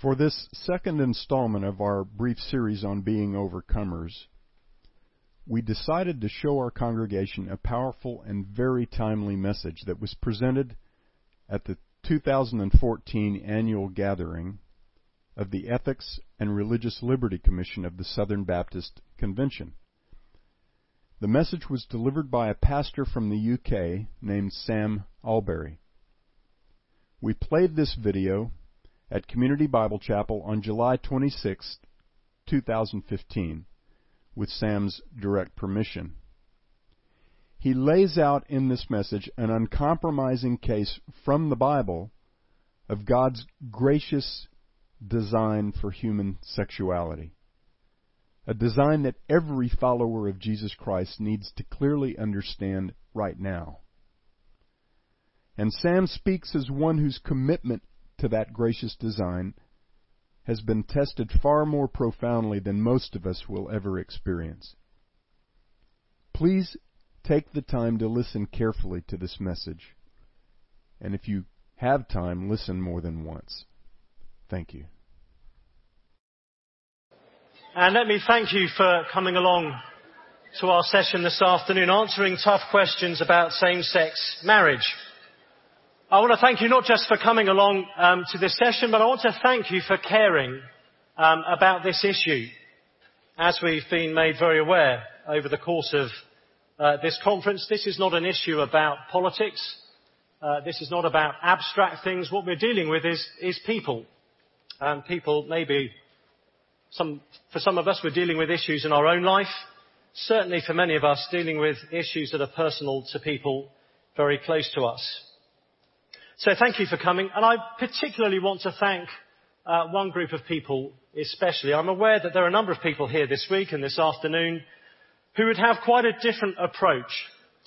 For this second installment of our brief series on being overcomers, we decided to show our congregation a powerful and very timely message that was presented at the 2014 annual gathering of the Ethics and Religious Liberty Commission of the Southern Baptist Convention. The message was delivered by a pastor from the UK named Sam Allberry. We played this video at Community Bible Chapel on July 26, 2015, with Sam's direct permission. He lays out in this message an uncompromising case from the Bible of God's gracious design for human sexuality. A design that every follower of Jesus Christ needs to clearly understand right now. And Sam speaks as one whose commitment to that gracious design has been tested far more profoundly than most of us will ever experience. Please take the time to listen carefully to this message. And if you have time, listen more than once. Thank you. And let me thank you for coming along to our session this afternoon, answering tough questions about same-sex marriage. I want to thank you not just for coming along um, to this session, but I want to thank you for caring um, about this issue. As we've been made very aware over the course of uh, this conference, this is not an issue about politics. Uh, this is not about abstract things. What we're dealing with is, is people. Um, people, maybe, some, for some of us, we're dealing with issues in our own life. Certainly for many of us, dealing with issues that are personal to people very close to us. So thank you for coming, and I particularly want to thank uh, one group of people especially. I'm aware that there are a number of people here this week and this afternoon who would have quite a different approach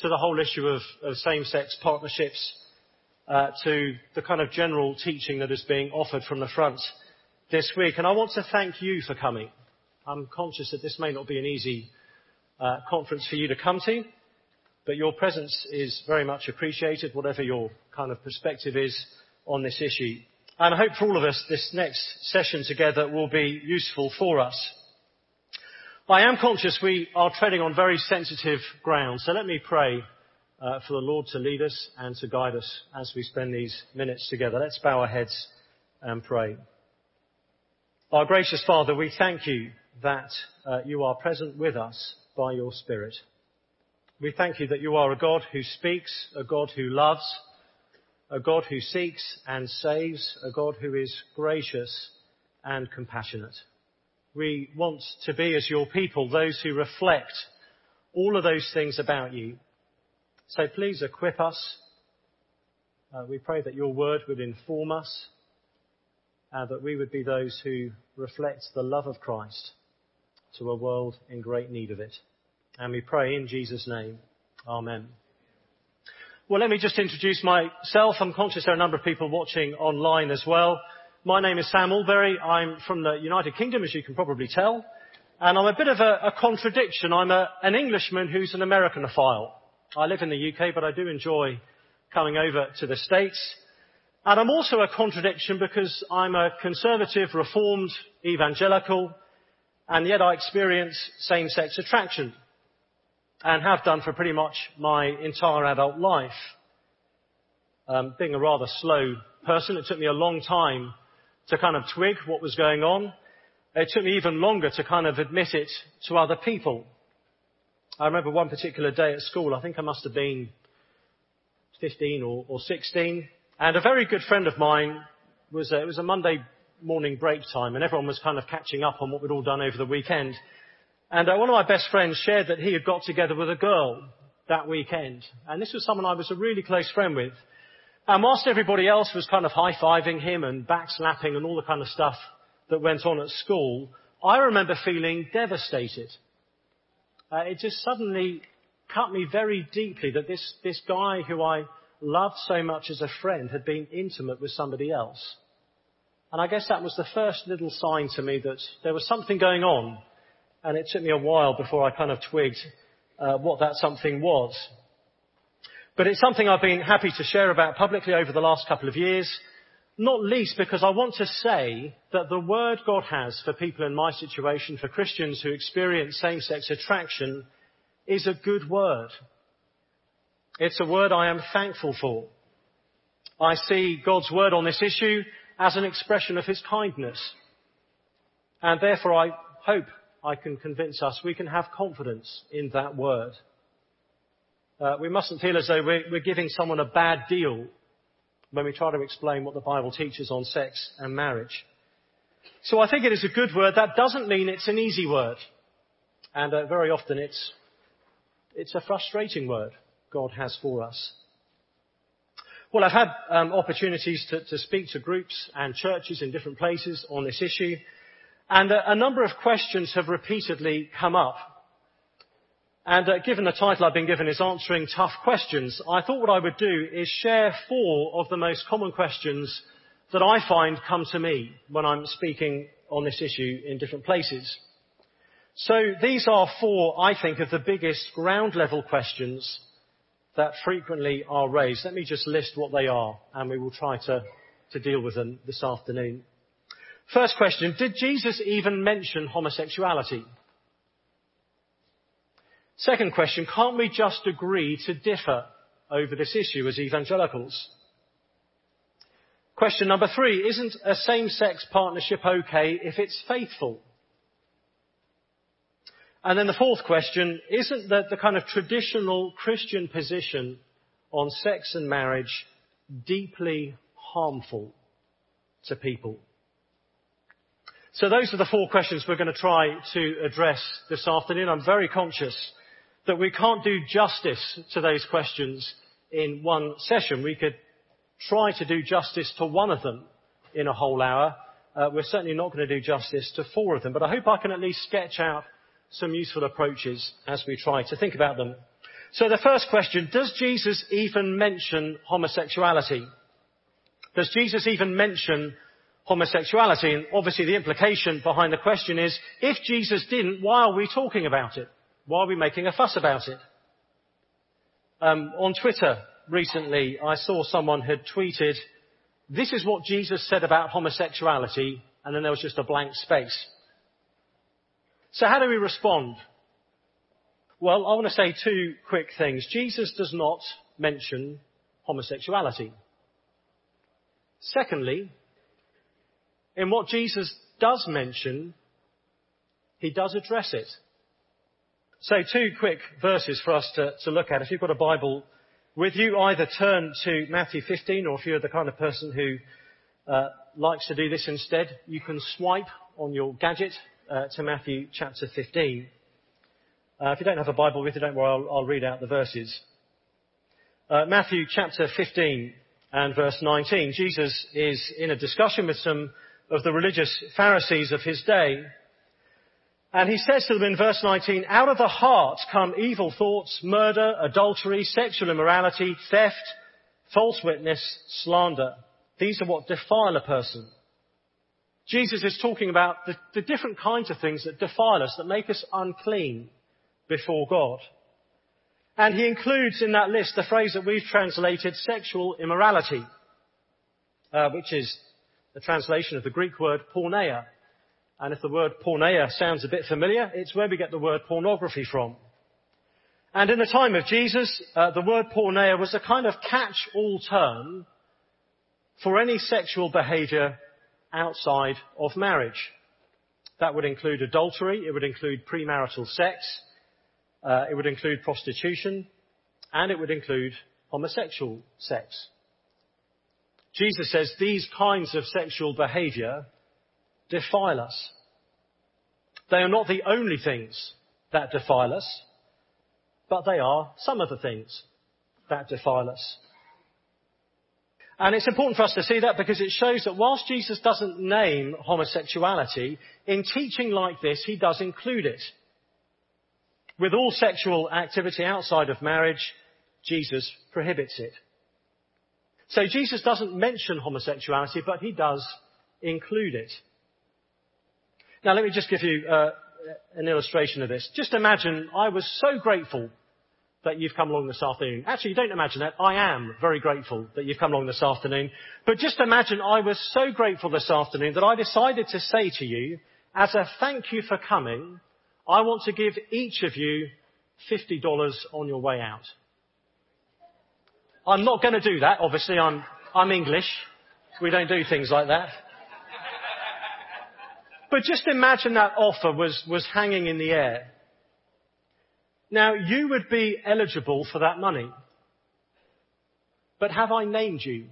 to the whole issue of, same-sex partnerships, uh, to the kind of general teaching that is being offered from the front this week. And I want to thank you for coming. I'm conscious that this may not be an easy uh, conference for you to come to. But your presence is very much appreciated, whatever your kind of perspective is on this issue. And I hope for all of us this next session together will be useful for us. I am conscious we are treading on very sensitive ground, so let me pray uh, for the Lord to lead us and to guide us as we spend these minutes together. Let's bow our heads and pray. Our gracious Father, we thank you that uh, you are present with us by your Spirit. We thank you that you are a God who speaks, a God who loves, a God who seeks and saves, a God who is gracious and compassionate. We want to be as your people, those who reflect all of those things about you. So please equip us. Uh, we pray that your word would inform us, uh, that we would be those who reflect the love of Christ to a world in great need of it. And we pray in Jesus' name. Amen. Well, let me just introduce myself. I'm conscious there are a number of people watching online as well. My name is Sam Allberry. I'm from the United Kingdom, as you can probably tell. And I'm a bit of a, a contradiction. I'm a, an Englishman who's an Americanophile. I live in the UK, but I do enjoy coming over to the States. And I'm also a contradiction because I'm a conservative, reformed, evangelical, and yet I experience same-sex attraction and have done for pretty much my entire adult life. Um, being a rather slow person, it took me a long time to kind of twig what was going on. It took me even longer to kind of admit it to other people. I remember one particular day at school, I think I must have been 15 or, or 16, and a very good friend of mine was, it was a Monday morning break time, and everyone was kind of catching up on what we'd all done over the weekend. And uh, one of my best friends shared that he had got together with a girl that weekend. And this was someone I was a really close friend with. And whilst everybody else was kind of high-fiving him and backslapping and all the kind of stuff that went on at school, I remember feeling devastated. Uh, it just suddenly cut me very deeply that this, this guy who I loved so much as a friend had been intimate with somebody else. And I guess that was the first little sign to me that there was something going on and it took me a while before I kind of twigged uh, what that something was. But it's something I've been happy to share about publicly over the last couple of years. not least because I want to say that the word God has for people in my situation, for Christians who experience same-sex attraction, is a good word. It's a word I am thankful for. I see God's word on this issue as an expression of his kindness. And therefore I hope I can convince us we can have confidence in that word. Uh, we mustn't feel as though we're, we're giving someone a bad deal when we try to explain what the Bible teaches on sex and marriage. So I think it is a good word. That doesn't mean it's an easy word. And uh, very often it's, it's a frustrating word God has for us. Well, I've had um, opportunities to, to, speak to groups and churches in different places on this issue, and a, a number of questions have repeatedly come up and uh, given the title I've been given is Answering Tough Questions, I thought what I would do is share four of the most common questions that I find come to me when I'm speaking on this issue in different places. So these are four, I think, of the biggest ground level questions that frequently are raised. Let me just list what they are and we will try to, to deal with them this afternoon. First question, did Jesus even mention homosexuality? Second question, can't we just agree to differ over this issue as evangelicals? Question number three, isn't a same-sex partnership okay if it's faithful? And then the fourth question, isn't the, the kind of traditional Christian position on sex and marriage deeply harmful to people? So those are the four questions we're going to try to address this afternoon. I'm very conscious that we can't do justice to those questions in one session. We could try to do justice to one of them in a whole hour. Uh, we're certainly not going to do justice to four of them, but I hope I can at least sketch out some useful approaches as we try to think about them. So the first question, does Jesus even mention homosexuality? Does Jesus even mention homosexuality? And obviously the implication behind the question is, if Jesus didn't, why are we talking about it? Why are we making a fuss about it? Um, on Twitter recently, I saw someone had tweeted, this is what Jesus said about homosexuality, and then there was just a blank space. So how do we respond? Well, I want to say two quick things. Jesus does not mention homosexuality. Secondly, in what Jesus does mention, he does address it. So two quick verses for us to, to look at. If you've got a Bible with you, either turn to Matthew 15 or if you're the kind of person who uh, likes to do this instead, you can swipe on your gadget uh, to Matthew chapter 15. Uh, if you don't have a Bible with you, don't worry, I'll, I'll read out the verses. Uh, Matthew chapter 15 and verse 19. Jesus is in a discussion with some of the religious Pharisees of his day. And he says to them in verse 19, out of the heart come evil thoughts, murder, adultery, sexual immorality, theft, false witness, slander. These are what defile a person. Jesus is talking about the, the different kinds of things that defile us, that make us unclean before God. And he includes in that list the phrase that we've translated sexual immorality, uh, which is the translation of the Greek word porneia, and if the word porneia sounds a bit familiar, it's where we get the word pornography from. And in the time of Jesus, uh, the word porneia was a kind of catch-all term for any sexual behavior outside of marriage. That would include adultery, it would include premarital sex, uh, it would include prostitution, and it would include homosexual sex. Jesus says these kinds of sexual behavior defile us. They are not the only things that defile us, but they are some of the things that defile us. And it's important for us to see that because it shows that whilst Jesus doesn't name homosexuality, in teaching like this, he does include it. With all sexual activity outside of marriage, Jesus prohibits it. So Jesus doesn't mention homosexuality, but he does include it. Now let me just give you uh, an illustration of this. Just imagine I was so grateful that you've come along this afternoon. Actually, don't imagine that. I am very grateful that you've come along this afternoon. But just imagine I was so grateful this afternoon that I decided to say to you, as a thank you for coming, I want to give each of you $50 on your way out. I'm not going to do that. Obviously, I'm, I'm English. We don't do things like that. But just imagine that offer was, was hanging in the air. Now, you would be eligible for that money. But have I named you?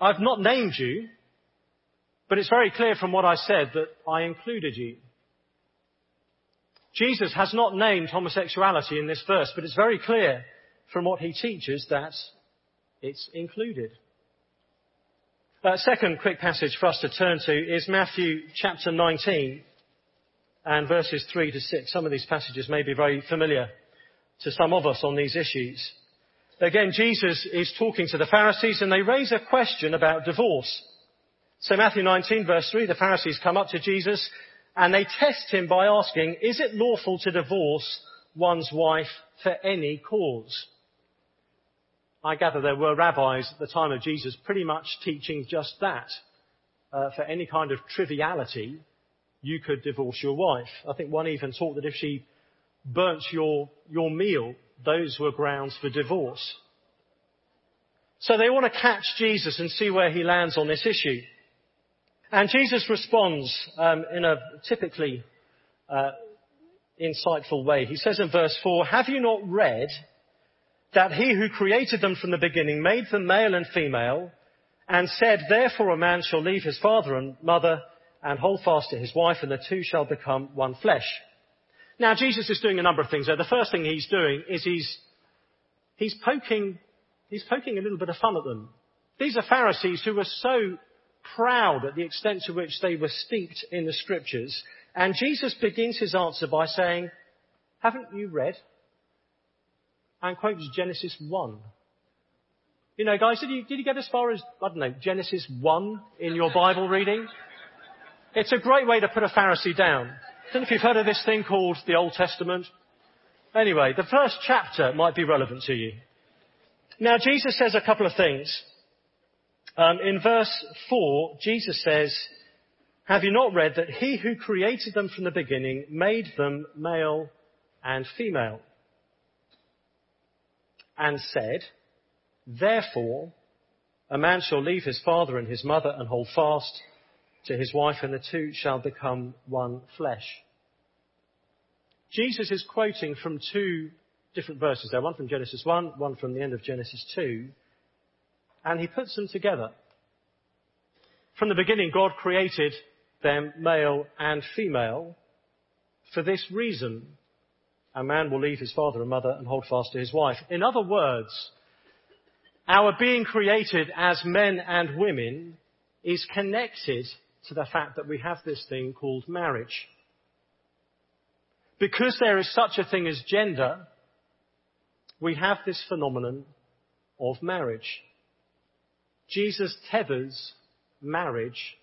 I've not named you, but it's very clear from what I said that I included you. Jesus has not named homosexuality in this verse, but it's very clear from what he teaches that it's included. Uh, second quick passage for us to turn to is Matthew chapter 19 and verses 3 to 6. Some of these passages may be very familiar to some of us on these issues. Again, Jesus is talking to the Pharisees and they raise a question about divorce. So Matthew 19 verse 3, the Pharisees come up to Jesus and they test him by asking, is it lawful to divorce one's wife for any cause? I gather there were rabbis at the time of Jesus pretty much teaching just that. Uh, for any kind of triviality, you could divorce your wife. I think one even taught that if she burnt your, your meal, those were grounds for divorce. So they want to catch Jesus and see where he lands on this issue. And Jesus responds um, in a typically uh, insightful way. He says in verse 4, Have you not read that he who created them from the beginning made them male and female, and said, Therefore a man shall leave his father and mother and hold fast to his wife, and the two shall become one flesh. Now Jesus is doing a number of things there. The first thing he's doing is he's, he's poking, he's poking a little bit of fun at them. These are Pharisees who were so proud at the extent to which they were steeped in the scriptures. And Jesus begins his answer by saying, haven't you read and quotes Genesis 1. You know, guys, did you, did you get as far as, I don't know, Genesis 1 in your Bible reading? It's a great way to put a Pharisee down. I don't know if you've heard of this thing called the Old Testament. Anyway, the first chapter might be relevant to you. Now, Jesus says a couple of things. Um, in verse 4, Jesus says, Have you not read that he who created them from the beginning made them male and female? And said, Therefore, a man shall leave his father and his mother and hold fast to his wife, and the two shall become one flesh. Jesus is quoting from two different verses there, one from Genesis 1, one from the end of Genesis 2, and he puts them together. From the beginning, God created them male and female for this reason a man will leave his father and mother and hold fast to his wife. In other words, our being created as men and women is connected to the fact that we have this thing called marriage. Because there is such a thing as gender, we have this phenomenon of marriage. Jesus tethers marriage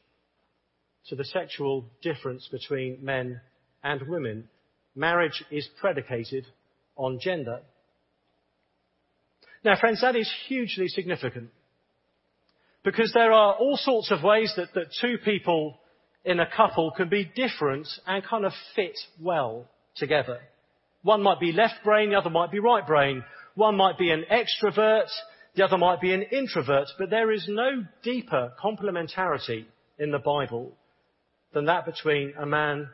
to the sexual difference between men and women marriage is predicated on gender. Now, friends, that is hugely significant because there are all sorts of ways that, that two people in a couple can be different and kind of fit well together. One might be left brain, the other might be right brain. One might be an extrovert, the other might be an introvert, but there is no deeper complementarity in the Bible than that between a man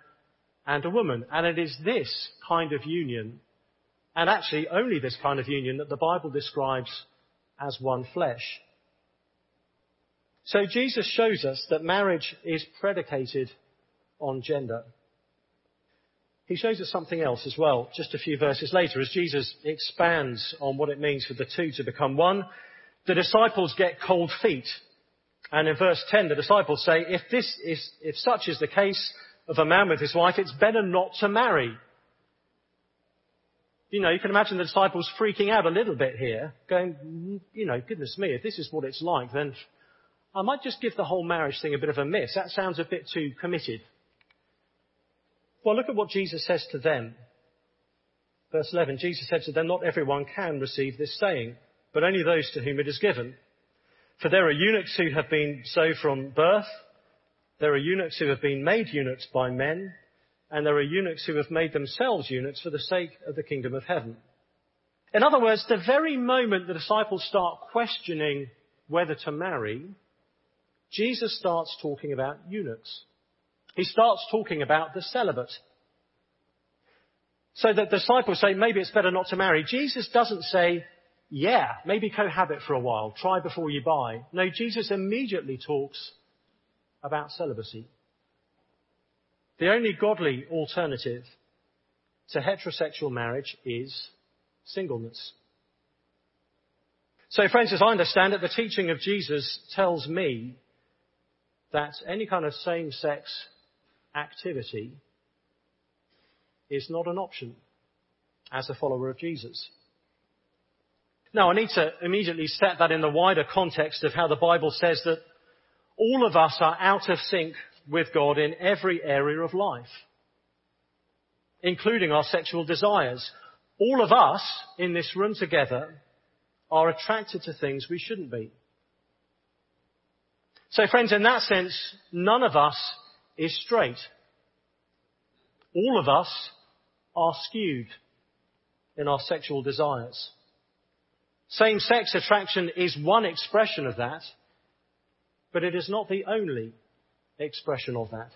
and a woman. And it is this kind of union, and actually only this kind of union, that the Bible describes as one flesh. So Jesus shows us that marriage is predicated on gender. He shows us something else as well, just a few verses later, as Jesus expands on what it means for the two to become one. The disciples get cold feet. And in verse 10, the disciples say, if this is, if such is the case, of a man with his wife, it's better not to marry. You know, you can imagine the disciples freaking out a little bit here, going, mm, you know, goodness me, if this is what it's like, then I might just give the whole marriage thing a bit of a miss. That sounds a bit too committed. Well, look at what Jesus says to them. Verse 11, Jesus said to them, Not everyone can receive this saying, but only those to whom it is given. For there are eunuchs who have been so from birth, there are eunuchs who have been made eunuchs by men, and there are eunuchs who have made themselves eunuchs for the sake of the kingdom of heaven. In other words, the very moment the disciples start questioning whether to marry, Jesus starts talking about eunuchs. He starts talking about the celibate. So the disciples say, maybe it's better not to marry. Jesus doesn't say, yeah, maybe cohabit for a while, try before you buy. No, Jesus immediately talks about celibacy. The only godly alternative to heterosexual marriage is singleness. So friends, as I understand it, the teaching of Jesus tells me that any kind of same-sex activity is not an option as a follower of Jesus. Now, I need to immediately set that in the wider context of how the Bible says that all of us are out of sync with God in every area of life, including our sexual desires. All of us in this room together are attracted to things we shouldn't be. So friends, in that sense, none of us is straight. All of us are skewed in our sexual desires. Same-sex attraction is one expression of that, but it is not the only expression of that.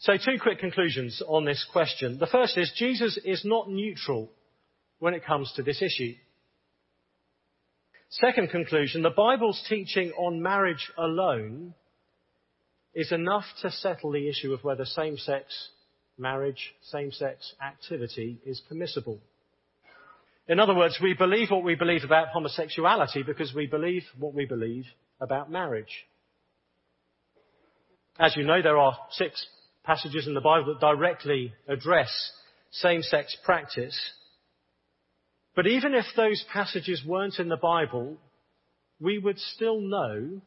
So two quick conclusions on this question. The first is Jesus is not neutral when it comes to this issue. Second conclusion, the Bible's teaching on marriage alone is enough to settle the issue of whether same-sex marriage, same-sex activity is permissible. In other words, we believe what we believe about homosexuality because we believe what we believe about marriage. As you know, there are six passages in the Bible that directly address same-sex practice. But even if those passages weren't in the Bible, we would still know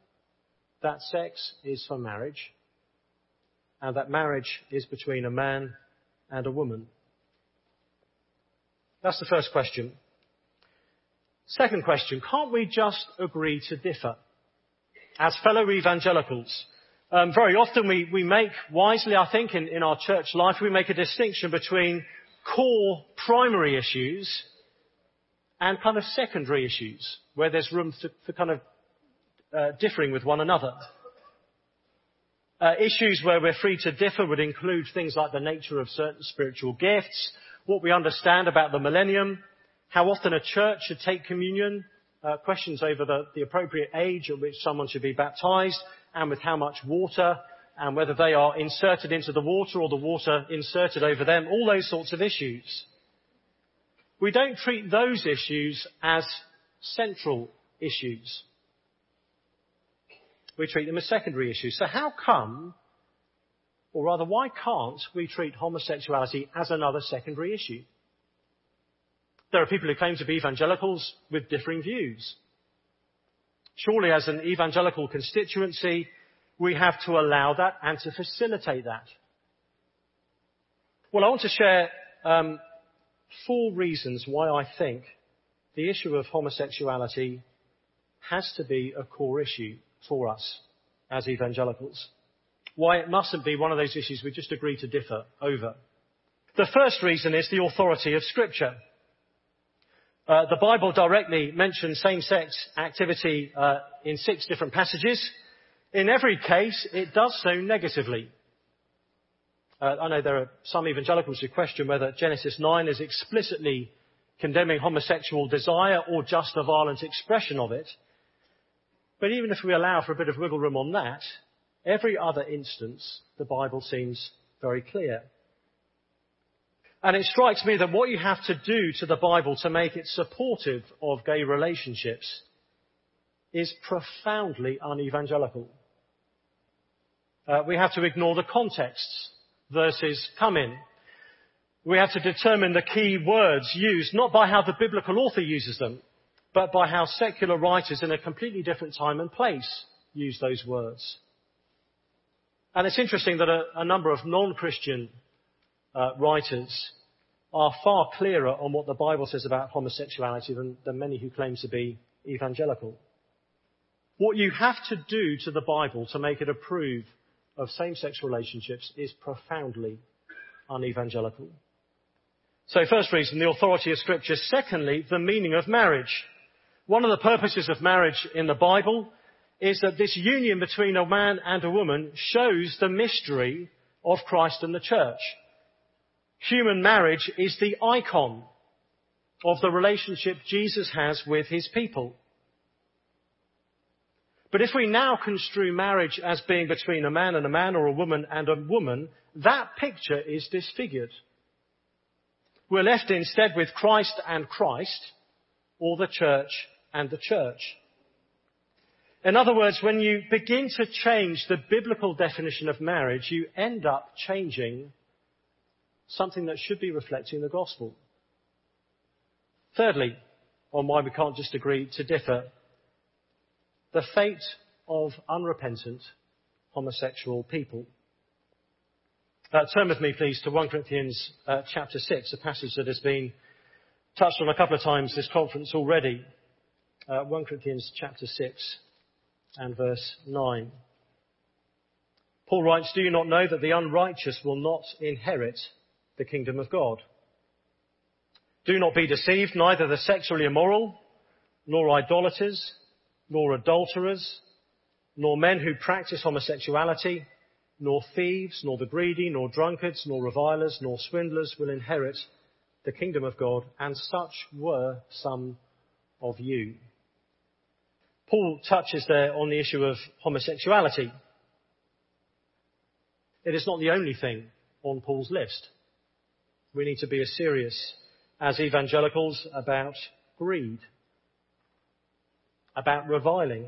that sex is for marriage and that marriage is between a man and a woman. That's the first question. Second question, can't we just agree to differ? As fellow evangelicals, um, very often we, we make, wisely I think, in, in our church life, we make a distinction between core primary issues and kind of secondary issues, where there's room for, kind of uh, differing with one another. Uh, issues where we're free to differ would include things like the nature of certain spiritual gifts, what we understand about the millennium, how often a church should take communion, Uh, questions over the, the appropriate age at which someone should be baptized, and with how much water, and whether they are inserted into the water or the water inserted over them, all those sorts of issues. We don't treat those issues as central issues. We treat them as secondary issues. So how come or rather, why can't we treat homosexuality as another secondary issue? There are people who claim to be evangelicals with differing views. Surely as an evangelical constituency, we have to allow that and to facilitate that. Well, I want to share um, four reasons why I think the issue of homosexuality has to be a core issue for us as evangelicals why it mustn't be one of those issues we just agree to differ over. The first reason is the authority of Scripture. Uh, the Bible directly mentions same-sex activity uh, in six different passages. In every case, it does so negatively. Uh, I know there are some evangelicals who question whether Genesis 9 is explicitly condemning homosexual desire or just a violent expression of it. But even if we allow for a bit of wiggle room on that, Every other instance, the Bible seems very clear. And it strikes me that what you have to do to the Bible to make it supportive of gay relationships is profoundly unevangelical. Uh, we have to ignore the contexts verses come in. We have to determine the key words used, not by how the biblical author uses them, but by how secular writers in a completely different time and place use those words. And it's interesting that a, number of non-Christian Uh, writers are far clearer on what the Bible says about homosexuality than, than many who claim to be evangelical. What you have to do to the Bible to make it approve of same-sex relationships is profoundly unevangelical. So first reason, the authority of scripture. Secondly, the meaning of marriage. One of the purposes of marriage in the Bible is that this union between a man and a woman shows the mystery of Christ and the church. Human marriage is the icon of the relationship Jesus has with his people. But if we now construe marriage as being between a man and a man or a woman and a woman, that picture is disfigured. We're left instead with Christ and Christ, or the church and the church. In other words, when you begin to change the biblical definition of marriage, you end up changing something that should be reflecting the gospel. Thirdly, on why we can't just agree to differ, the fate of unrepentant homosexual people. Uh, turn with me, please, to 1 Corinthians uh, chapter 6, a passage that has been touched on a couple of times this conference already. Uh, 1 Corinthians chapter 6 and verse 9. Paul writes, Do you not know that the unrighteous will not inherit the kingdom of God? Do not be deceived, neither the sexually immoral, nor idolaters, nor adulterers, nor men who practice homosexuality, nor thieves, nor the greedy, nor drunkards, nor revilers, nor swindlers will inherit the kingdom of God, and such were some of you. Paul touches there on the issue of homosexuality. It is not the only thing on Paul's list. We need to be as serious as evangelicals about greed about reviling,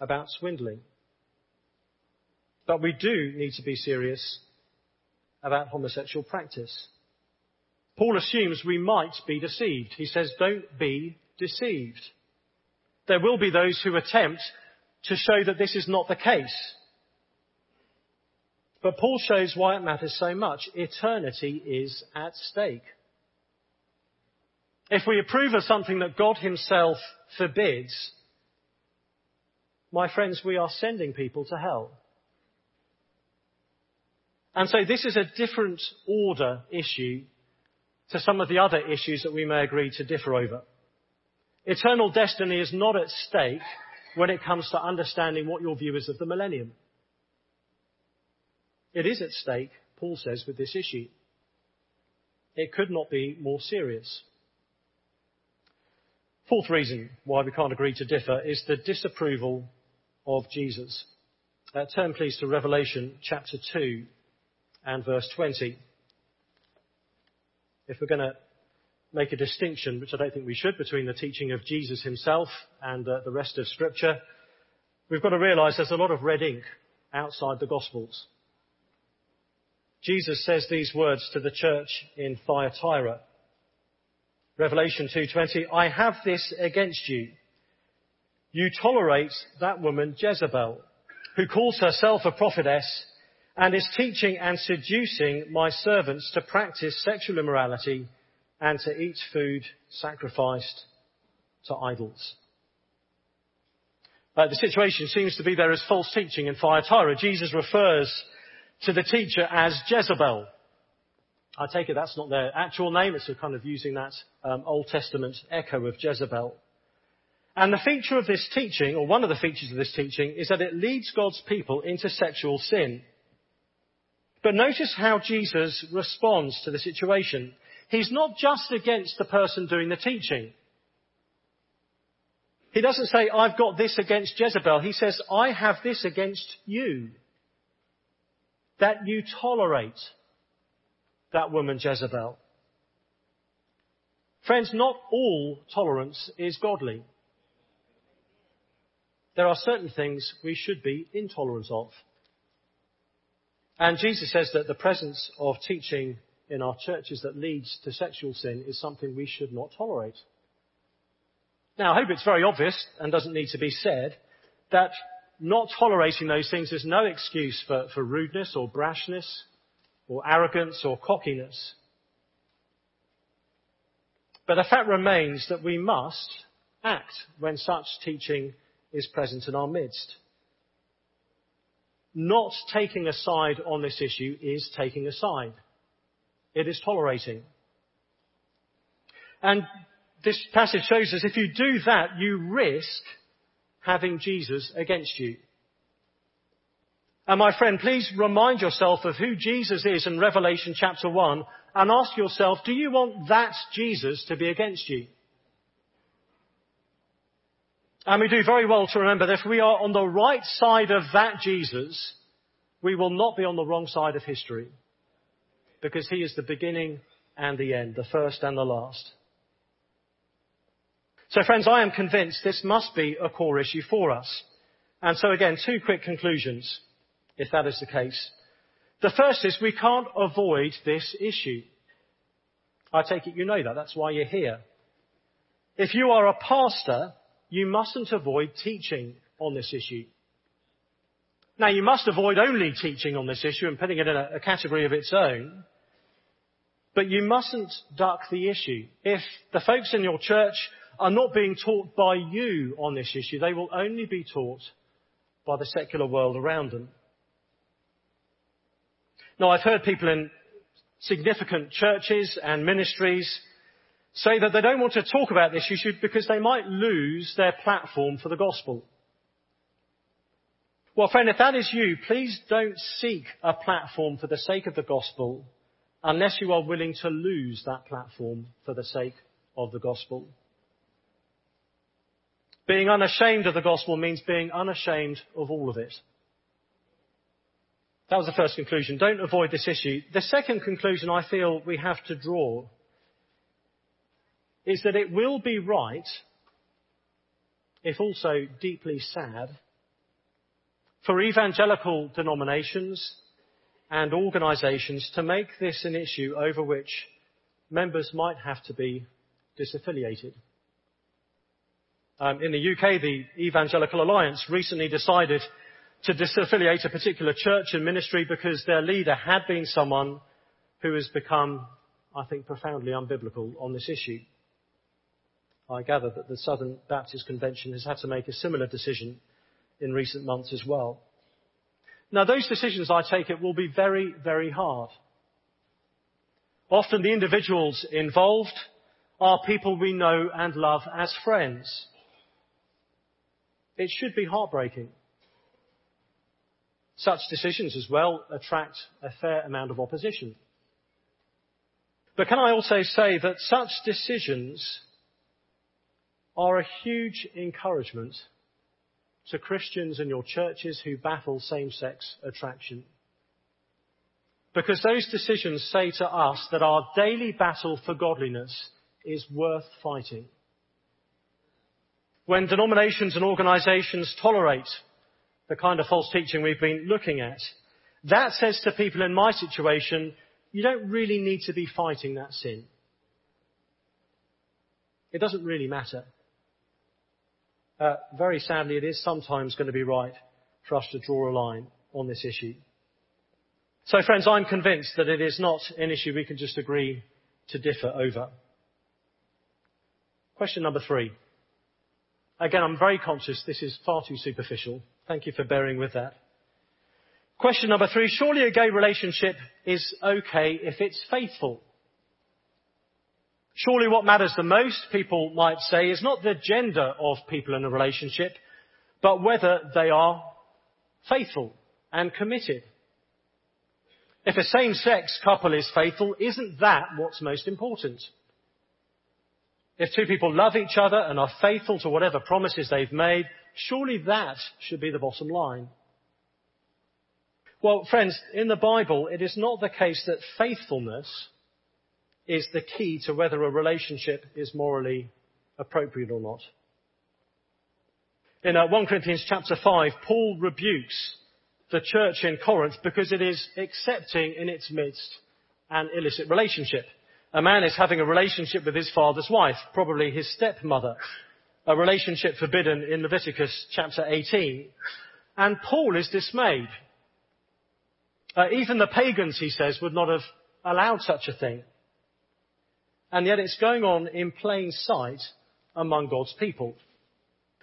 about swindling. But we do need to be serious about homosexual practice. Paul assumes we might be deceived. He says, don't be deceived. There will be those who attempt to show that this is not the case. But Paul shows why it matters so much. Eternity is at stake. If we approve of something that God himself forbids, my friends, we are sending people to hell. And so this is a different order issue to some of the other issues that we may agree to differ over. Eternal destiny is not at stake when it comes to understanding what your view is of the millennium. It is at stake, Paul says, with this issue. It could not be more serious. Fourth reason why we can't agree to differ is the disapproval of Jesus. Uh, turn please to Revelation chapter 2 and verse 20. If we're going to make a distinction, which I don't think we should, between the teaching of Jesus himself and uh, the rest of Scripture, we've got to realize there's a lot of red ink outside the Gospels. Jesus says these words to the church in Thyatira. Revelation 2:20, I have this against you. You tolerate that woman Jezebel, who calls herself a prophetess and is teaching and seducing my servants to practice sexual immorality and to eat food sacrificed to idols. Uh, the situation seems to be there is false teaching in Thyatira. Jesus refers to the teacher as Jezebel. I take it that's not their actual name. It's a kind of using that um, Old Testament echo of Jezebel. And the feature of this teaching, or one of the features of this teaching, is that it leads God's people into sexual sin. But notice how Jesus responds to the situation. He's not just against the person doing the teaching. He doesn't say, I've got this against Jezebel. He says, I have this against you. That you tolerate that woman Jezebel. Friends, not all tolerance is godly. There are certain things we should be intolerant of. And Jesus says that the presence of teaching in our churches that leads to sexual sin is something we should not tolerate. Now, I hope it's very obvious and doesn't need to be said that not tolerating those things is no excuse for, for rudeness or brashness or arrogance or cockiness. But the fact remains that we must act when such teaching is present in our midst. Not taking a side on this issue is taking a side. It is tolerating. And this passage shows us if you do that, you risk having Jesus against you. And my friend, please remind yourself of who Jesus is in Revelation chapter 1 and ask yourself, do you want that Jesus to be against you? And we do very well to remember that if we are on the right side of that Jesus, we will not be on the wrong side of history. Because he is the beginning and the end, the first and the last. So friends, I am convinced this must be a core issue for us. And so again, two quick conclusions, if that is the case. The first is we can't avoid this issue. I take it you know that. That's why you're here. If you are a pastor, you mustn't avoid teaching on this issue. Now, you must avoid only teaching on this issue and putting it in a, a category of its own. But you mustn't duck the issue. If the folks in your church are not being taught by you on this issue, they will only be taught by the secular world around them. Now, I've heard people in significant churches and ministries say that they don't want to talk about this issue because they might lose their platform for the gospel. Well, friend, if that is you, please don't seek a platform for the sake of the gospel unless you are willing to lose that platform for the sake of the gospel. Being unashamed of the gospel means being unashamed of all of it. That was the first conclusion. Don't avoid this issue. The second conclusion I feel we have to draw is that it will be right, if also deeply sad, for evangelical denominations and organisations to make this an issue over which members might have to be disaffiliated. Um, in the UK, the Evangelical Alliance recently decided to disaffiliate a particular church and ministry because their leader had been someone who has become, I think, profoundly unbiblical on this issue. I gather that the Southern Baptist Convention has had to make a similar decision in recent months as well. Now, those decisions, I take it, will be very, very hard. Often the individuals involved are people we know and love as friends. It should be heartbreaking. Such decisions as well attract a fair amount of opposition. But can I also say that such decisions are a huge encouragement to Christians and your churches who battle same-sex attraction. Because those decisions say to us that our daily battle for godliness is worth fighting. When denominations and organizations tolerate the kind of false teaching we've been looking at, that says to people in my situation, you don't really need to be fighting that sin. It doesn't really matter uh, very sadly, it is sometimes going to be right for us to draw a line on this issue. So friends, I'm convinced that it is not an issue we can just agree to differ over. Question number three. Again, I'm very conscious this is far too superficial. Thank you for bearing with that. Question number three. Surely a gay relationship is okay if it's faithful. Surely what matters the most, people might say, is not the gender of people in a relationship, but whether they are faithful and committed. If a same-sex couple is faithful, isn't that what's most important? If two people love each other and are faithful to whatever promises they've made, surely that should be the bottom line. Well, friends, in the Bible, it is not the case that faithfulness is the key to whether a relationship is morally appropriate or not. In uh, 1 Corinthians chapter 5, Paul rebukes the church in Corinth because it is accepting in its midst an illicit relationship. A man is having a relationship with his father's wife, probably his stepmother, a relationship forbidden in Leviticus chapter 18. And Paul is dismayed Uh, even the pagans, he says, would not have allowed such a thing. And yet it's going on in plain sight among God's people.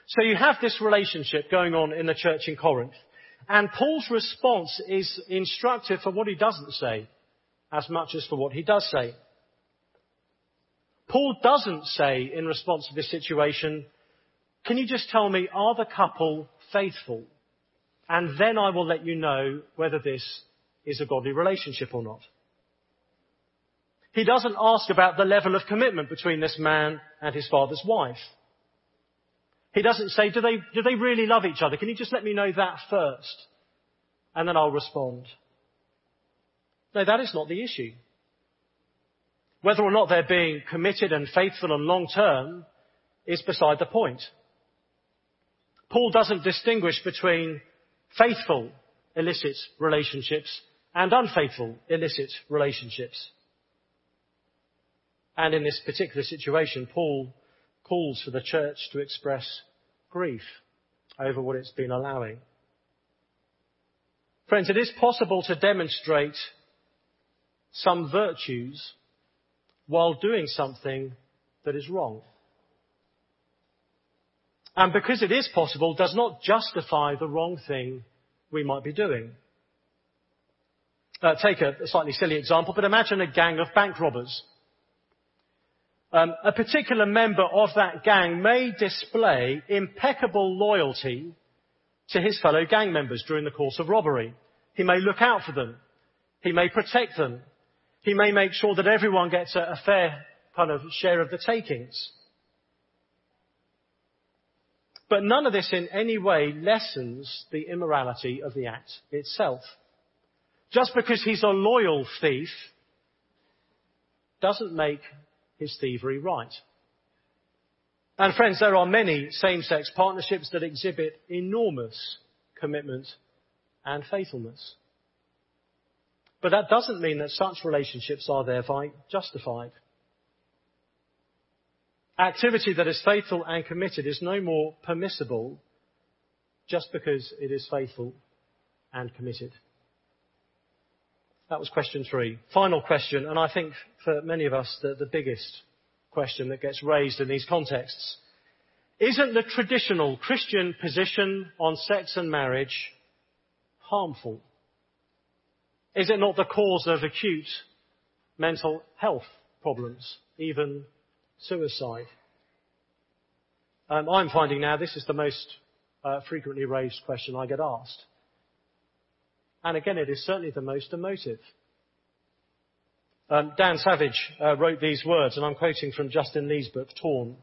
So you have this relationship going on in the church in Corinth. And Paul's response is instructive for what he doesn't say as much as for what he does say. Paul doesn't say in response to this situation, can you just tell me, are the couple faithful? And then I will let you know whether this is a godly relationship or not. He doesn't ask about the level of commitment between this man and his father's wife. He doesn't say, do they, do they really love each other? Can you just let me know that first? And then I'll respond. No, that is not the issue. Whether or not they're being committed and faithful and long term is beside the point. Paul doesn't distinguish between faithful illicit relationships and unfaithful illicit relationships. And in this particular situation, Paul calls for the church to express grief over what it's been allowing. Friends, it is possible to demonstrate some virtues while doing something that is wrong. And because it is possible does not justify the wrong thing we might be doing. Uh, take a, a, slightly silly example, but imagine a gang of bank robbers. Um, a particular member of that gang may display impeccable loyalty to his fellow gang members during the course of robbery. He may look out for them. He may protect them. He may make sure that everyone gets a, a fair kind of share of the takings. But none of this in any way lessens the immorality of the act itself. Just because he's a loyal thief doesn't make his thievery right. And friends, there are many same-sex partnerships that exhibit enormous commitment and faithfulness. But that doesn't mean that such relationships are thereby justified. Activity that is faithful and committed is no more permissible just because it is faithful and committed. That was question three. Final question, and I think for many of us the, the biggest question that gets raised in these contexts. Isn't the traditional Christian position on sex and marriage harmful? Is it not the cause of acute mental health problems, even suicide? Um, I'm finding now this is the most uh, frequently raised question I get asked. And again, it is certainly the most emotive. Um, Dan Savage uh, wrote these words, and I'm quoting from Justin Lee's book, Torn.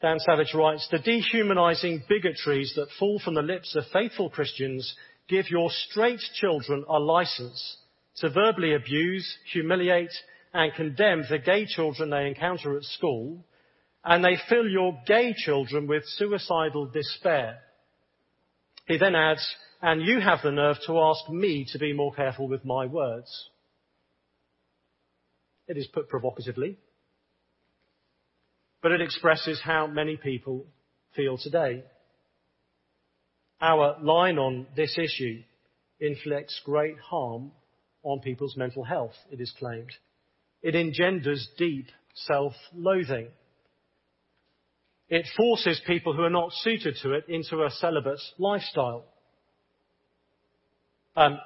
Dan Savage writes, The dehumanizing bigotries that fall from the lips of faithful Christians give your straight children a license to verbally abuse, humiliate, and condemn the gay children they encounter at school, and they fill your gay children with suicidal despair. He then adds, and you have the nerve to ask me to be more careful with my words. It is put provocatively, but it expresses how many people feel today. Our line on this issue inflicts great harm on people's mental health, it is claimed. It engenders deep self-loathing. It forces people who are not suited to it into a celibate lifestyle. Um,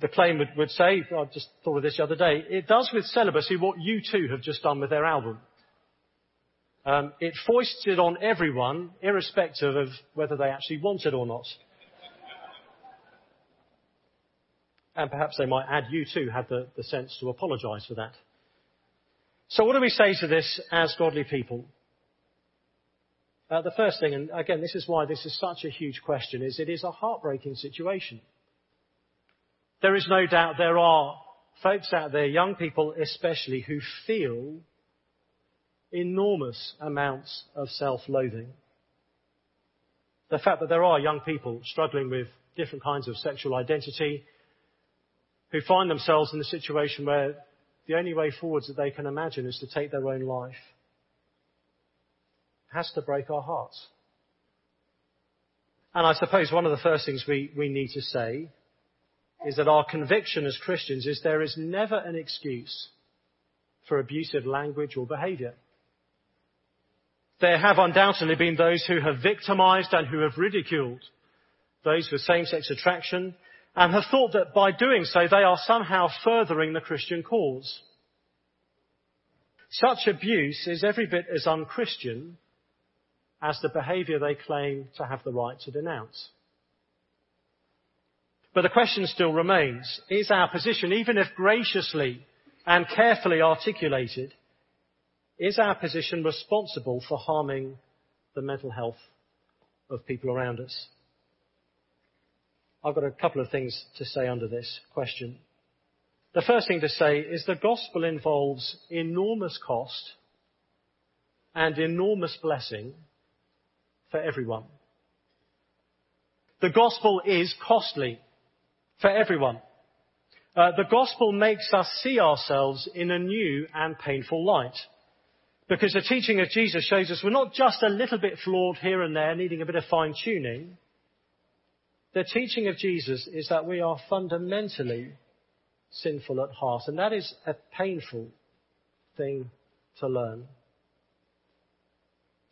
the claim would, would, say, I just thought of this the other day, it does with celibacy what U2 have just done with their album. Um, it foists it on everyone, irrespective of whether they actually want it or not. and perhaps they might add U2 had the, the sense to apologise for that. So what do we say to this as godly people? Uh, the first thing, and again, this is why this is such a huge question, is it is a heartbreaking situation. There is no doubt there are folks out there, young people especially, who feel enormous amounts of self-loathing. The fact that there are young people struggling with different kinds of sexual identity, who find themselves in a situation where the only way forwards that they can imagine is to take their own life, has to break our hearts. And I suppose one of the first things we, we need to say is that our conviction as Christians is there is never an excuse for abusive language or behavior. There have undoubtedly been those who have victimized and who have ridiculed those with same-sex attraction and have thought that by doing so they are somehow furthering the Christian cause. Such abuse is every bit as unchristian as the behavior they claim to have the right to denounce. But the question still remains, is our position, even if graciously and carefully articulated, is our position responsible for harming the mental health of people around us? I've got a couple of things to say under this question. The first thing to say is the gospel involves enormous cost and enormous blessing for everyone. The gospel is costly for everyone. Uh, the gospel makes us see ourselves in a new and painful light. Because the teaching of Jesus shows us we're not just a little bit flawed here and there, needing a bit of fine tuning. The teaching of Jesus is that we are fundamentally sinful at heart, and that is a painful thing to learn.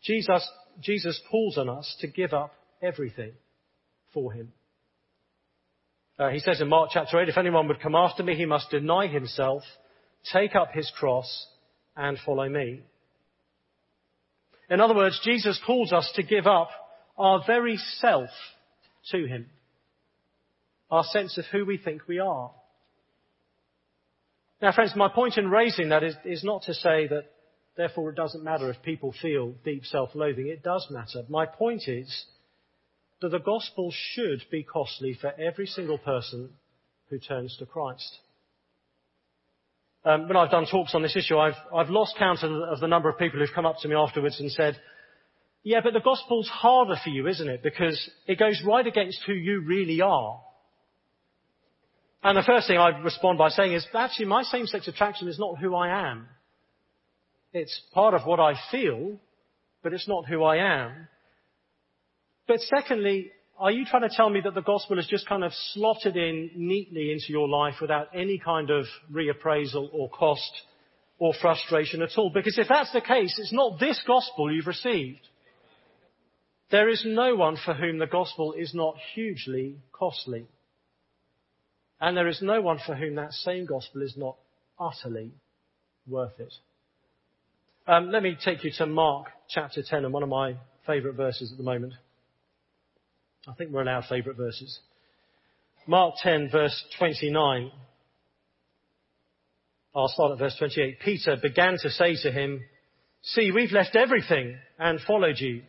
Jesus, Jesus calls on us to give up everything for him. Uh, he says in Mark chapter 8, if anyone would come after me, he must deny himself, take up his cross, and follow me. In other words, Jesus calls us to give up our very self to him. Our sense of who we think we are. Now friends, my point in raising that is, is not to say that therefore it doesn't matter if people feel deep self-loathing. It does matter. My point is that the gospel should be costly for every single person who turns to Christ. Um, when I've done talks on this issue, I've, lost count of the, of the number of people who've come up to me afterwards and said, yeah, but the gospel's harder for you, isn't it? Because it goes right against who you really are. And the first thing I respond by saying is, actually, my same-sex attraction is not who I am. It's part of what I feel, but it's not who I am. But secondly, are you trying to tell me that the gospel is just kind of slotted in neatly into your life without any kind of reappraisal or cost or frustration at all? Because if that's the case, it's not this gospel you've received. There is no one for whom the gospel is not hugely costly. And there is no one for whom that same gospel is not utterly worth it. Um, let me take you to Mark chapter 10 and one of my favourite verses at the moment. I think we're in our favourite verses. Mark 10 verse 29. I'll start at verse 28. Peter began to say to him, See, we've left everything and followed you.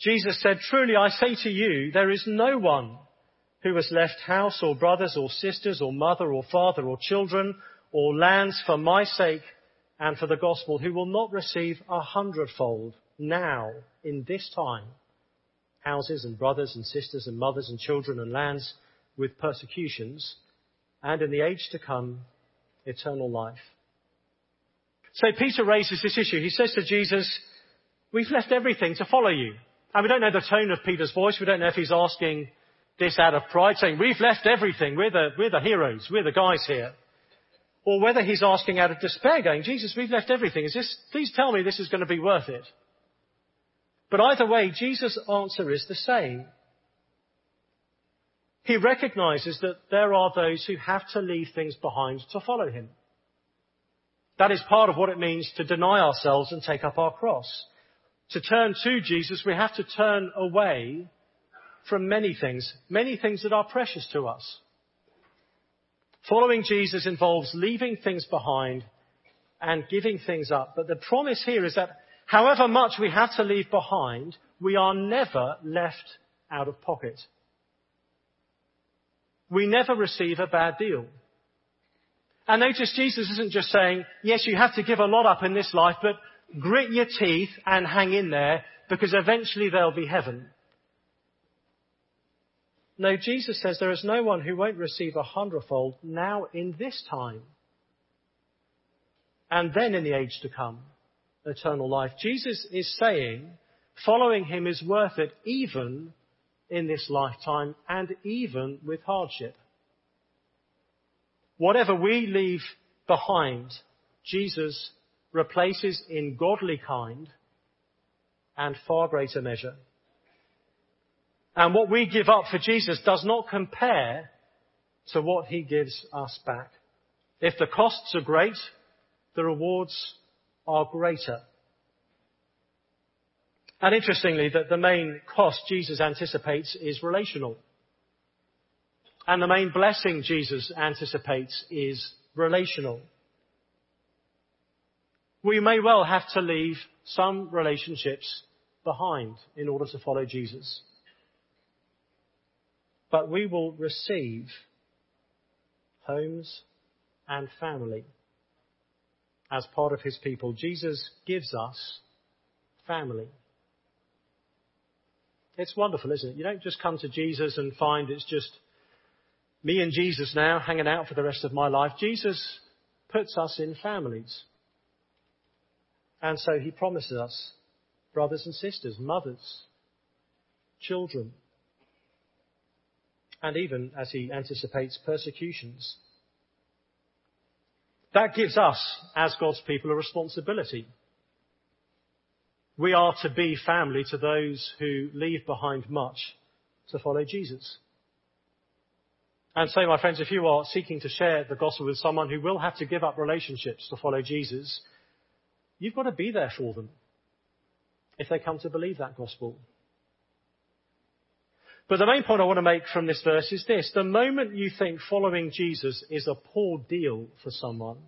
Jesus said, Truly I say to you, there is no one who has left house or brothers or sisters or mother or father or children or lands for my sake and for the gospel who will not receive a hundredfold now in this time houses and brothers and sisters and mothers and children and lands with persecutions, and in the age to come, eternal life. So Peter raises this issue. He says to Jesus, we've left everything to follow you. And we don't know the tone of Peter's voice. We don't know if he's asking this out of pride, saying, we've left everything. We're the, we're the heroes. We're the guys here. Or whether he's asking out of despair, going, Jesus, we've left everything. Is this, please tell me this is going to be worth it. But either way, Jesus' answer is the same. He recognizes that there are those who have to leave things behind to follow him. That is part of what it means to deny ourselves and take up our cross. To turn to Jesus, we have to turn away from many things, many things that are precious to us. Following Jesus involves leaving things behind and giving things up. But the promise here is that However much we have to leave behind, we are never left out of pocket. We never receive a bad deal. And notice Jesus isn't just saying, yes, you have to give a lot up in this life, but grit your teeth and hang in there because eventually there'll be heaven. No, Jesus says there is no one who won't receive a hundredfold now in this time and then in the age to come eternal life. Jesus is saying following him is worth it even in this lifetime and even with hardship. Whatever we leave behind, Jesus replaces in godly kind and far greater measure. And what we give up for Jesus does not compare to what he gives us back. If the costs are great, the rewards are greater. And interestingly, that the main cost Jesus anticipates is relational. And the main blessing Jesus anticipates is relational. We may well have to leave some relationships behind in order to follow Jesus. But we will receive homes and family as part of his people. Jesus gives us family. It's wonderful, isn't it? You don't just come to Jesus and find it's just me and Jesus now hanging out for the rest of my life. Jesus puts us in families. And so he promises us brothers and sisters, mothers, children, and even, as he anticipates, persecutions. That gives us, as God's people, a responsibility. We are to be family to those who leave behind much to follow Jesus. And so, my friends, if you are seeking to share the gospel with someone who will have to give up relationships to follow Jesus, you've got to be there for them if they come to believe that gospel. But the main point I want to make from this verse is this. The moment you think following Jesus is a poor deal for someone,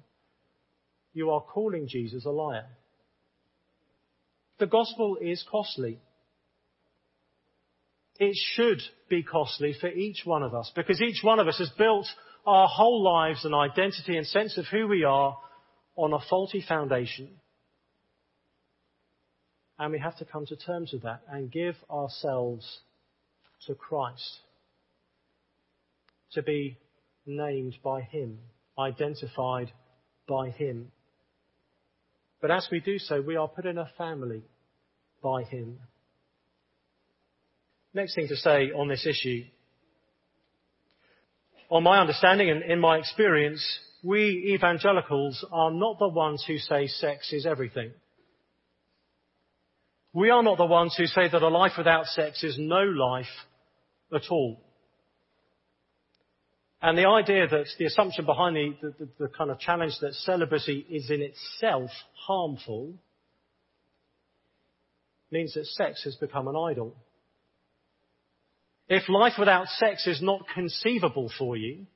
you are calling Jesus a liar. The gospel is costly. It should be costly for each one of us because each one of us has built our whole lives and identity and sense of who we are on a faulty foundation. And we have to come to terms with that and give ourselves to Christ. To be named by Him, identified by Him. But as we do so, we are put in a family by Him. Next thing to say on this issue. On my understanding and in my experience, we evangelicals are not the ones who say sex is everything. We are not the ones who say that a life without sex is no life at all. And the idea that the assumption behind the, the, the, kind of challenge that celibacy is in itself harmful means that sex has become an idol. If life without sex is not conceivable for you,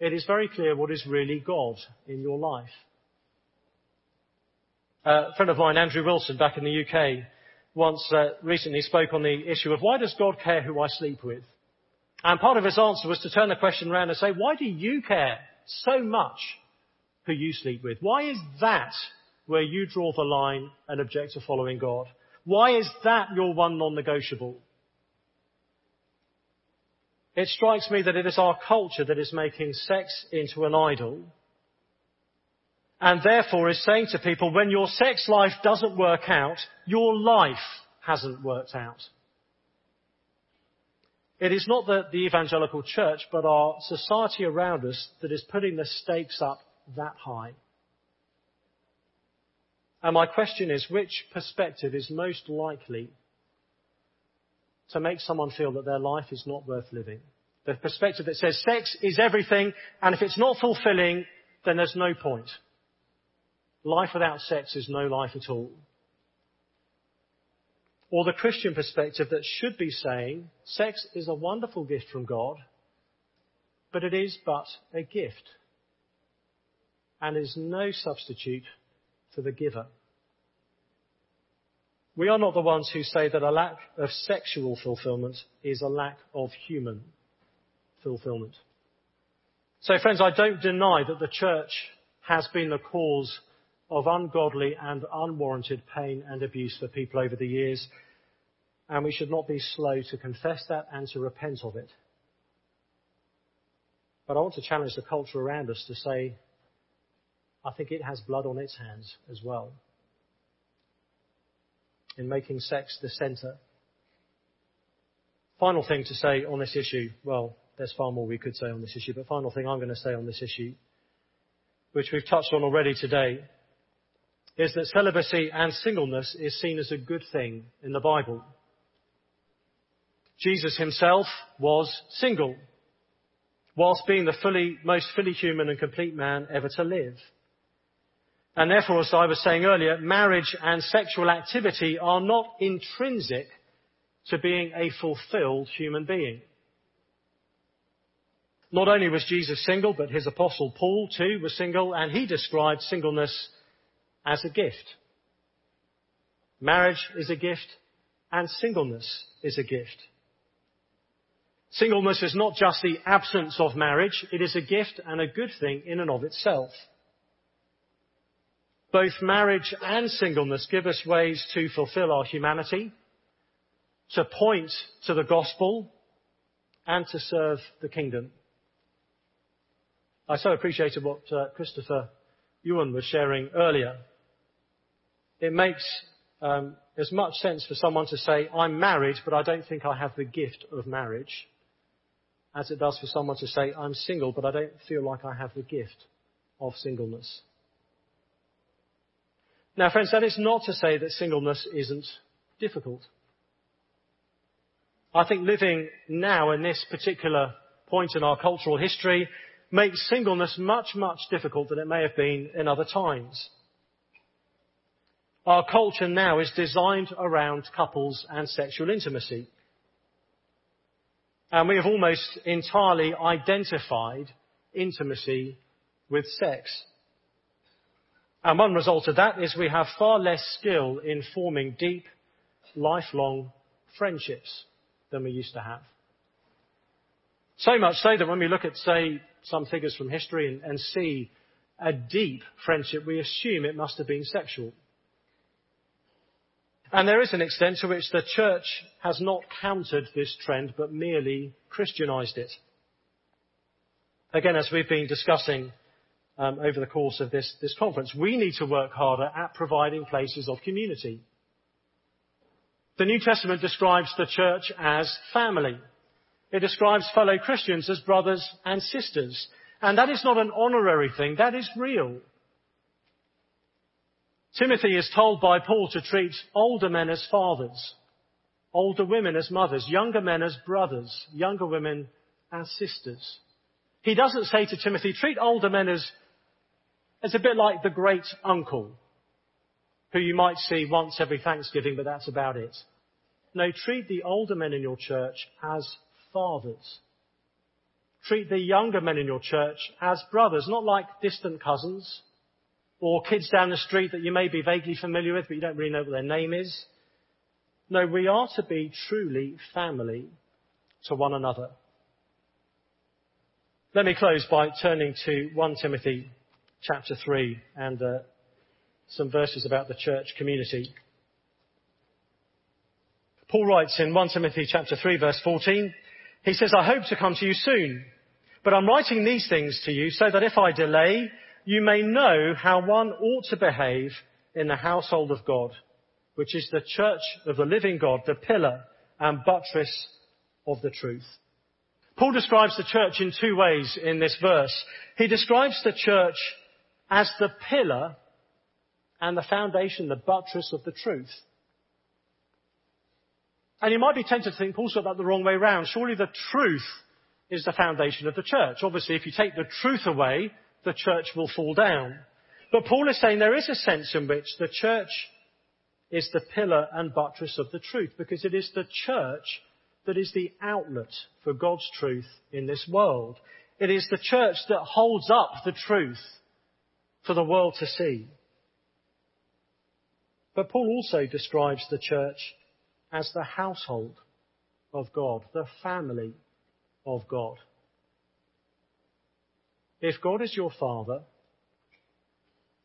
it is very clear what is really God in your life. A friend of mine, Andrew Wilson, back in the UK, once uh, recently spoke on the issue of why does God care who I sleep with? And part of his answer was to turn the question around and say, why do you care so much who you sleep with? Why is that where you draw the line and object to following God? Why is that your one non-negotiable? It strikes me that it is our culture that is making sex into an idol and therefore is saying to people, when your sex life doesn't work out, your life hasn't worked out. It is not the, the evangelical church, but our society around us that is putting the stakes up that high. And my question is, which perspective is most likely to make someone feel that their life is not worth living? The perspective that says sex is everything, and if it's not fulfilling, then there's no point. Life without sex is no life at all. Or the Christian perspective that should be saying sex is a wonderful gift from God, but it is but a gift and is no substitute for the giver. We are not the ones who say that a lack of sexual fulfillment is a lack of human fulfillment. So friends, I don't deny that the church has been the cause of ungodly and unwarranted pain and abuse for people over the years, and we should not be slow to confess that and to repent of it. But I want to challenge the culture around us to say, I think it has blood on its hands as well in making sex the centre. Final thing to say on this issue, well, there's far more we could say on this issue, but final thing I'm going to say on this issue, which we've touched on already today, is that celibacy and singleness is seen as a good thing in the Bible. Jesus himself was single, whilst being the fully, most fully human and complete man ever to live. And therefore, as I was saying earlier, marriage and sexual activity are not intrinsic to being a fulfilled human being. Not only was Jesus single, but his apostle Paul too was single, and he described singleness as a gift. Marriage is a gift, and singleness is a gift. Singleness is not just the absence of marriage, it is a gift and a good thing in and of itself. Both marriage and singleness give us ways to fulfill our humanity, to point to the gospel, and to serve the kingdom. I so appreciated what uh, Christopher Yuan was sharing earlier. It makes um, as much sense for someone to say, I'm married, but I don't think I have the gift of marriage, as it does for someone to say, I'm single, but I don't feel like I have the gift of singleness. Now, friends, that is not to say that singleness isn't difficult. I think living now in this particular point in our cultural history makes singleness much, much difficult than it may have been in other times. Our culture now is designed around couples and sexual intimacy. And we have almost entirely identified intimacy with sex. And one result of that is we have far less skill in forming deep, lifelong friendships than we used to have. So much so that when we look at, say, some figures from history and, and see a deep friendship, we assume it must have been sexual. And there is an extent to which the church has not countered this trend, but merely Christianized it. Again, as we've been discussing um, over the course of this, this conference, we need to work harder at providing places of community. The New Testament describes the church as family. It describes fellow Christians as brothers and sisters. And that is not an honorary thing, that is real. Timothy is told by Paul to treat older men as fathers, older women as mothers, younger men as brothers, younger women as sisters. He doesn't say to Timothy, treat older men as, as a bit like the great uncle, who you might see once every Thanksgiving, but that's about it. No, treat the older men in your church as fathers. Treat the younger men in your church as brothers, not like distant cousins or kids down the street that you may be vaguely familiar with, but you don't really know what their name is. No, we are to be truly family to one another. Let me close by turning to 1 Timothy chapter 3 and uh, some verses about the church community. Paul writes in 1 Timothy chapter 3 verse 14, he says, I hope to come to you soon, but I'm writing these things to you so that if I delay, you may know how one ought to behave in the household of God, which is the church of the living God, the pillar and buttress of the truth. Paul describes the church in two ways in this verse. He describes the church as the pillar and the foundation, the buttress of the truth. And you might be tempted to think Paul's got that the wrong way round. Surely the truth is the foundation of the church. Obviously, if you take the truth away, the church will fall down. But Paul is saying there is a sense in which the church is the pillar and buttress of the truth, because it is the church that is the outlet for God's truth in this world. It is the church that holds up the truth for the world to see. But Paul also describes the church as the household of God, the family of God. If God is your father,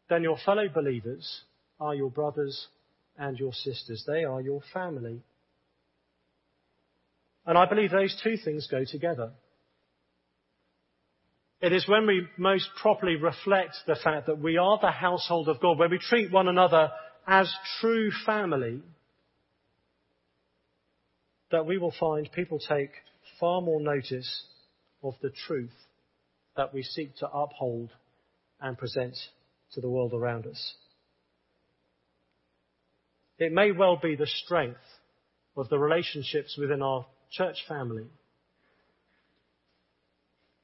then your fellow believers are your brothers and your sisters. They are your family. And I believe those two things go together. It is when we most properly reflect the fact that we are the household of God, where we treat one another as true family, that we will find people take far more notice of the truth that we seek to uphold and present to the world around us. It may well be the strength of the relationships within our church family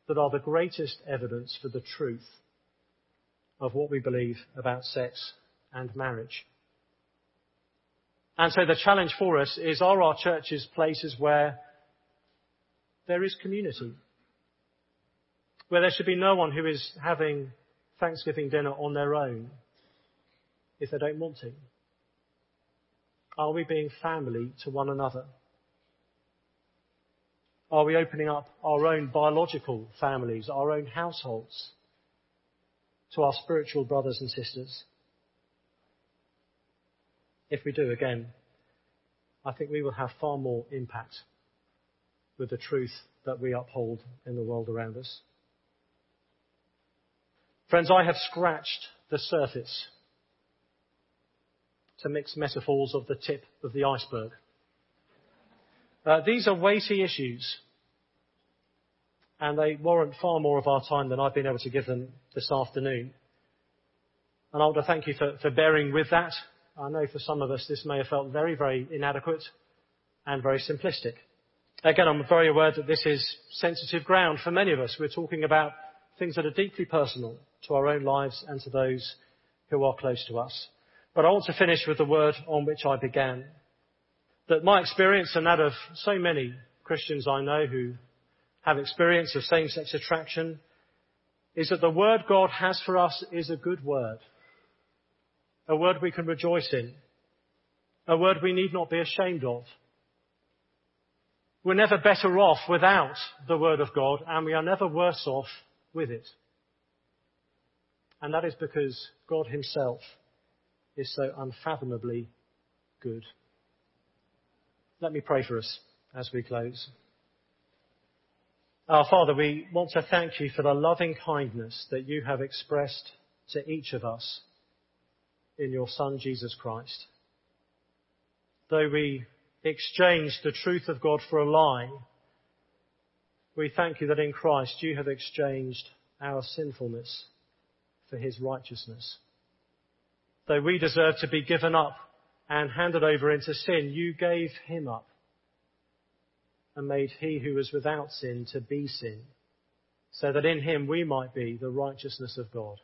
that are the greatest evidence for the truth of what we believe about sex and marriage. And so the challenge for us is are our churches places where there is community? Where there should be no one who is having Thanksgiving dinner on their own if they don't want to? Are we being family to one another? Are we opening up our own biological families, our own households to our spiritual brothers and sisters? If we do, again, I think we will have far more impact with the truth that we uphold in the world around us. Friends, I have scratched the surface to mix metaphors of the tip of the iceberg. Uh, these are weighty issues, and they warrant far more of our time than I've been able to give them this afternoon. And I want to thank you for, for bearing with that. I know for some of us this may have felt very, very inadequate and very simplistic. Again, I'm very aware that this is sensitive ground for many of us. We're talking about things that are deeply personal to our own lives and to those who are close to us. But I want to finish with the word on which I began. That my experience and that of so many Christians I know who have experience of same-sex attraction is that the word God has for us is a good word. A word we can rejoice in. A word we need not be ashamed of. We're never better off without the word of God and we are never worse off with it. And that is because God Himself is so unfathomably good. Let me pray for us as we close. Our Father, we want to thank you for the loving kindness that you have expressed to each of us in your Son, Jesus Christ. Though we exchanged the truth of God for a lie, we thank you that in Christ you have exchanged our sinfulness for his righteousness. Though we deserve to be given up and handed over into sin, you gave him up and made he who was without sin to be sin, so that in him we might be the righteousness of God.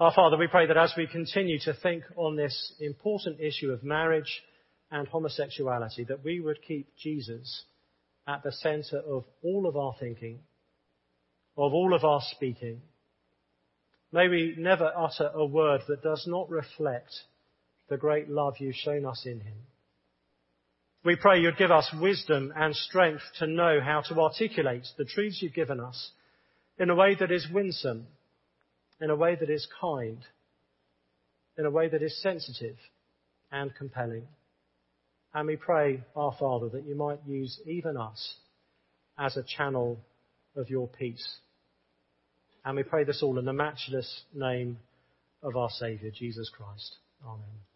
Our Father, we pray that as we continue to think on this important issue of marriage and homosexuality, that we would keep Jesus at the center of all of our thinking, of all of our speaking, May we never utter a word that does not reflect the great love you've shown us in him. We pray you'd give us wisdom and strength to know how to articulate the truths you've given us in a way that is winsome, in a way that is kind, in a way that is sensitive and compelling. And we pray, our Father, that you might use even us as a channel of your peace and we pray this all in the matchless name of our Saviour, Jesus Christ. Amen.